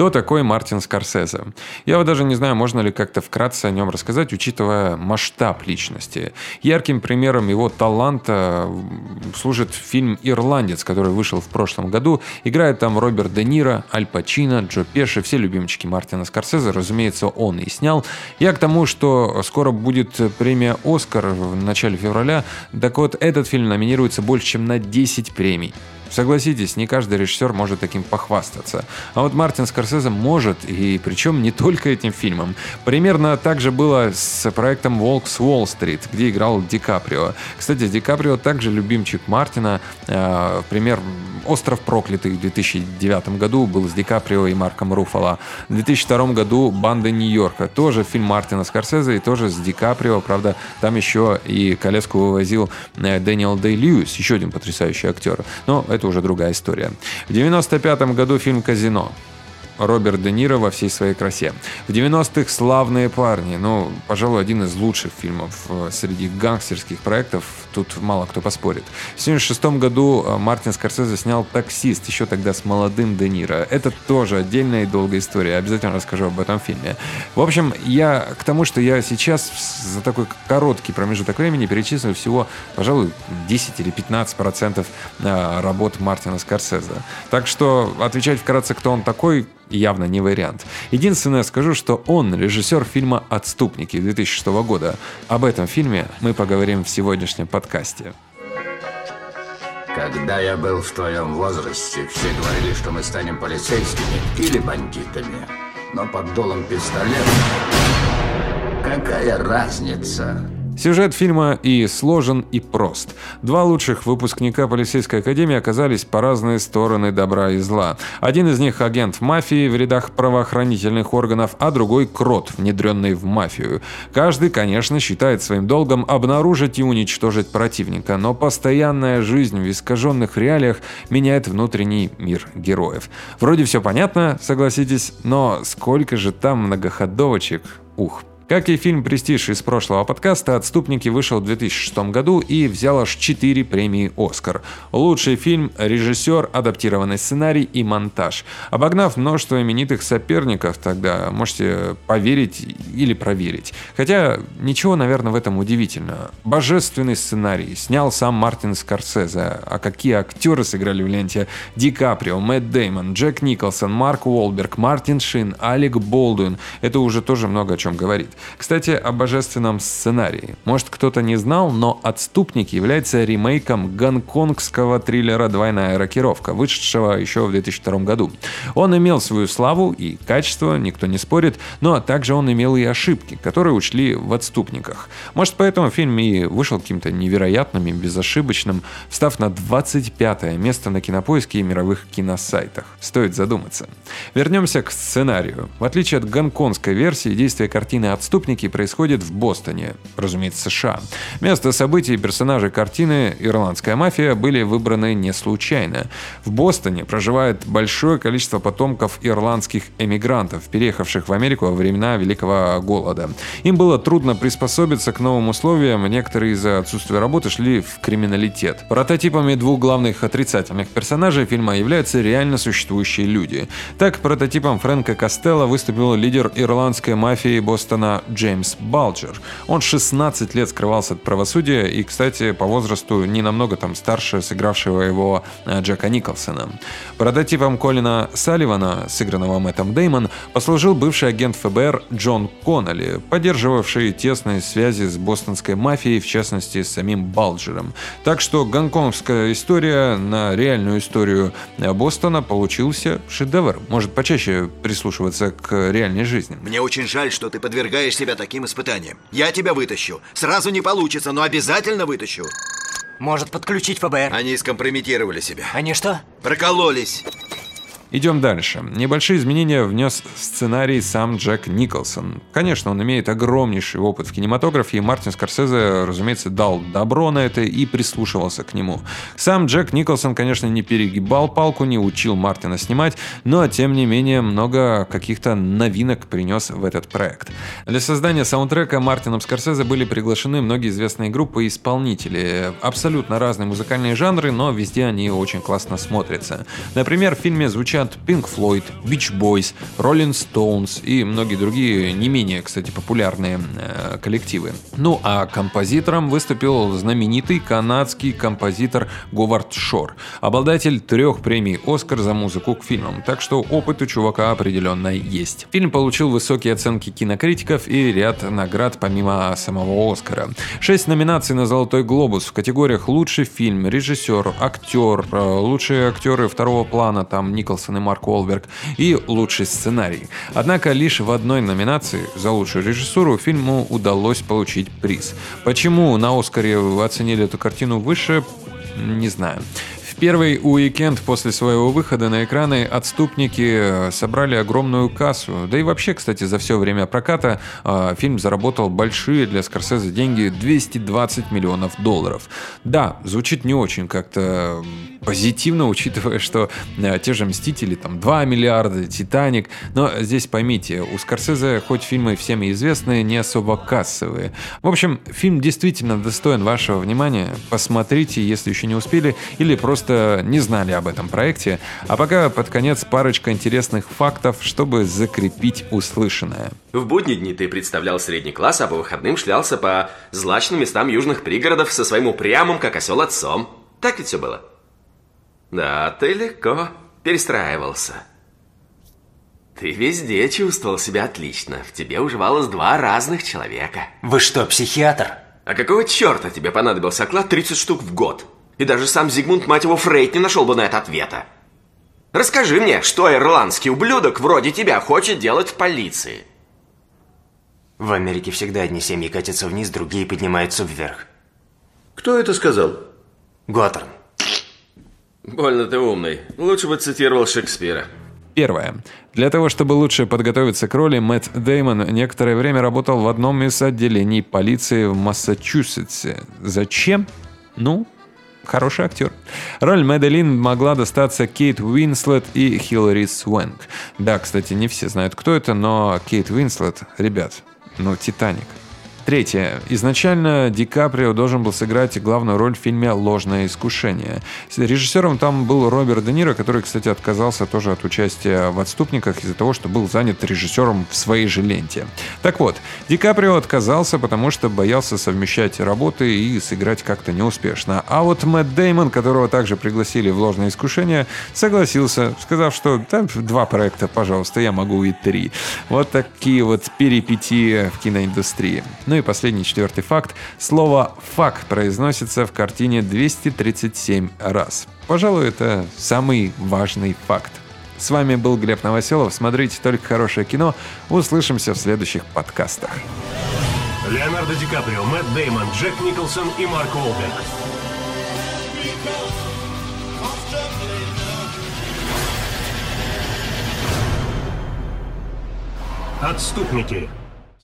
Кто такой Мартин Скорсезе? Я вот даже не знаю, можно ли как-то вкратце о нем рассказать, учитывая масштаб личности. Ярким примером его таланта служит фильм «Ирландец», который вышел в прошлом году. Играет там Роберт Де Ниро, Аль Пачино, Джо Пеши, все любимчики Мартина Скорсезе, разумеется, он и снял. Я к тому, что скоро будет премия «Оскар» в начале февраля. Так вот, этот фильм номинируется больше, чем на 10 премий. Согласитесь, не каждый режиссер может таким похвастаться. А вот Мартин Скорсезе может, и причем не только этим фильмом. Примерно так же было с проектом «Волк с Уолл-стрит», где играл Ди Каприо. Кстати, Ди Каприо также любимчик Мартина. Э, пример «Остров проклятых» в 2009 году был с Ди Каприо и Марком Руфало. В 2002 году «Банда Нью-Йорка» тоже фильм Мартина Скорсезе и тоже с Ди Каприо. Правда, там еще и колеску вывозил э, Дэниел Дэй Льюис, еще один потрясающий актер. Но уже другая история. В 1995 году фильм «Казино». Роберт Де Ниро во всей своей красе. В 90-х «Славные парни», ну, пожалуй, один из лучших фильмов э, среди гангстерских проектов, тут мало кто поспорит. В 76 году э, Мартин Скорсезе снял «Таксист», еще тогда с молодым Де Ниро. Это тоже отдельная и долгая история, обязательно расскажу об этом фильме. В общем, я к тому, что я сейчас за такой короткий промежуток времени перечислил всего, пожалуй, 10 или 15 процентов э, работ Мартина Скорсезе. Так что отвечать вкратце, кто он такой, явно не вариант. Единственное скажу, что он режиссер фильма «Отступники» 2006 года. Об этом фильме мы поговорим в сегодняшнем подкасте. Когда я был в твоем возрасте, все говорили, что мы станем полицейскими или бандитами. Но под долом пистолета... Какая разница? Сюжет фильма и сложен, и прост. Два лучших выпускника полицейской академии оказались по разные стороны добра и зла. Один из них агент мафии в рядах правоохранительных органов, а другой крот, внедренный в мафию. Каждый, конечно, считает своим долгом обнаружить и уничтожить противника, но постоянная жизнь в искаженных реалиях меняет внутренний мир героев. Вроде все понятно, согласитесь, но сколько же там многоходовочек, ух. Как и фильм «Престиж» из прошлого подкаста, «Отступники» вышел в 2006 году и взял аж 4 премии «Оскар». Лучший фильм, режиссер, адаптированный сценарий и монтаж. Обогнав множество именитых соперников, тогда можете поверить или проверить. Хотя ничего, наверное, в этом удивительного. Божественный сценарий снял сам Мартин Скорсезе. А какие актеры сыграли в ленте? Ди Каприо, Мэтт Деймон, Джек Николсон, Марк Уолберг, Мартин Шин, Алек Болдуин. Это уже тоже много о чем говорит. Кстати, о божественном сценарии. Может, кто-то не знал, но «Отступник» является ремейком гонконгского триллера «Двойная рокировка», вышедшего еще в 2002 году. Он имел свою славу и качество, никто не спорит, но также он имел и ошибки, которые учли в «Отступниках». Может, поэтому фильм и вышел каким-то невероятным и безошибочным, став на 25 место на кинопоиске и мировых киносайтах. Стоит задуматься. Вернемся к сценарию. В отличие от гонконгской версии, действие картины «Отступник» «Отступники» происходит в Бостоне, разумеется, США. Место событий и персонажи картины «Ирландская мафия» были выбраны не случайно. В Бостоне проживает большое количество потомков ирландских эмигрантов, переехавших в Америку во времена Великого Голода. Им было трудно приспособиться к новым условиям, некоторые из-за отсутствия работы шли в криминалитет. Прототипами двух главных отрицательных персонажей фильма являются реально существующие люди. Так, прототипом Фрэнка Костелла выступил лидер ирландской мафии Бостона Джеймс Балджер. Он 16 лет скрывался от правосудия и, кстати, по возрасту не намного там старше сыгравшего его э, Джека Николсона. Прототипом Колина Салливана, сыгранного Мэттом Деймон, послужил бывший агент ФБР Джон Коннелли, поддерживавший тесные связи с бостонской мафией, в частности, с самим Балджером. Так что гонконгская история на реальную историю Бостона получился шедевр. Может почаще прислушиваться к реальной жизни. Мне очень жаль, что ты подвергаешь подвергаешь себя таким испытаниям. Я тебя вытащу. Сразу не получится, но обязательно вытащу. Может подключить ФБР. Они скомпрометировали себя. Они что? Прокололись. Идем дальше. Небольшие изменения внес в сценарий сам Джек Николсон. Конечно, он имеет огромнейший опыт в кинематографе, и Мартин Скорсезе, разумеется, дал добро на это и прислушивался к нему. Сам Джек Николсон, конечно, не перегибал палку, не учил Мартина снимать, но, тем не менее, много каких-то новинок принес в этот проект. Для создания саундтрека Мартином Скорсезе были приглашены многие известные группы и исполнители. Абсолютно разные музыкальные жанры, но везде они очень классно смотрятся. Например, в фильме звучат звучат Pink Floyd, Beach Boys, Rolling Stones и многие другие не менее, кстати, популярные э, коллективы. Ну а композитором выступил знаменитый канадский композитор Говард Шор, обладатель трех премий «Оскар» за музыку к фильмам, так что опыт у чувака определенно есть. Фильм получил высокие оценки кинокритиков и ряд наград помимо самого «Оскара». Шесть номинаций на «Золотой глобус» в категориях «Лучший фильм», «Режиссер», «Актер», э, «Лучшие актеры второго плана», там Николсон и Марк Уолберг, и «Лучший сценарий». Однако лишь в одной номинации за лучшую режиссуру фильму удалось получить приз. Почему на «Оскаре» оценили эту картину выше, не знаю первый уикенд после своего выхода на экраны «Отступники» э, собрали огромную кассу. Да и вообще, кстати, за все время проката э, фильм заработал большие для Скорсезе деньги 220 миллионов долларов. Да, звучит не очень как-то позитивно, учитывая, что э, те же «Мстители», там 2 миллиарда, «Титаник», но здесь поймите, у Скорсезе хоть фильмы всеми известные, не особо кассовые. В общем, фильм действительно достоин вашего внимания. Посмотрите, если еще не успели, или просто просто не знали об этом проекте, а пока под конец парочка интересных фактов, чтобы закрепить услышанное. В будние дни ты представлял средний класс, а по выходным шлялся по злачным местам южных пригородов со своим упрямым, как осел, отцом. Так ведь все было? Да, ты легко перестраивался. Ты везде чувствовал себя отлично. В тебе уживалось два разных человека. Вы что, психиатр? А какого черта тебе понадобился оклад 30 штук в год? И даже сам Зигмунд, мать его, Фрейд не нашел бы на это ответа. Расскажи мне, что ирландский ублюдок вроде тебя хочет делать в полиции? В Америке всегда одни семьи катятся вниз, другие поднимаются вверх. Кто это сказал? Готтерн. Больно ты умный. Лучше бы цитировал Шекспира. Первое. Для того, чтобы лучше подготовиться к роли, Мэтт Деймон некоторое время работал в одном из отделений полиции в Массачусетсе. Зачем? Ну, хороший актер. Роль Мэдалин могла достаться Кейт Уинслет и Хиллари Свенк. Да, кстати, не все знают, кто это, но Кейт Уинслет, ребят, ну, Титаник. Третье. Изначально Ди Каприо должен был сыграть главную роль в фильме «Ложное искушение». Режиссером там был Роберт Де Ниро, который, кстати, отказался тоже от участия в «Отступниках» из-за того, что был занят режиссером в своей же ленте. Так вот, Ди Каприо отказался, потому что боялся совмещать работы и сыграть как-то неуспешно. А вот Мэтт Деймон, которого также пригласили в «Ложное искушение», согласился, сказав, что да, два проекта, пожалуйста, я могу и три. Вот такие вот перипетии в киноиндустрии. Ну и последний четвертый факт. Слово «фак» произносится в картине 237 раз. Пожалуй, это самый важный факт. С вами был Глеб Новоселов. Смотрите только хорошее кино. Услышимся в следующих подкастах. Леонардо Ди Каприо, Мэтт Деймон, Джек Николсон и Марк Уолберг. Отступники.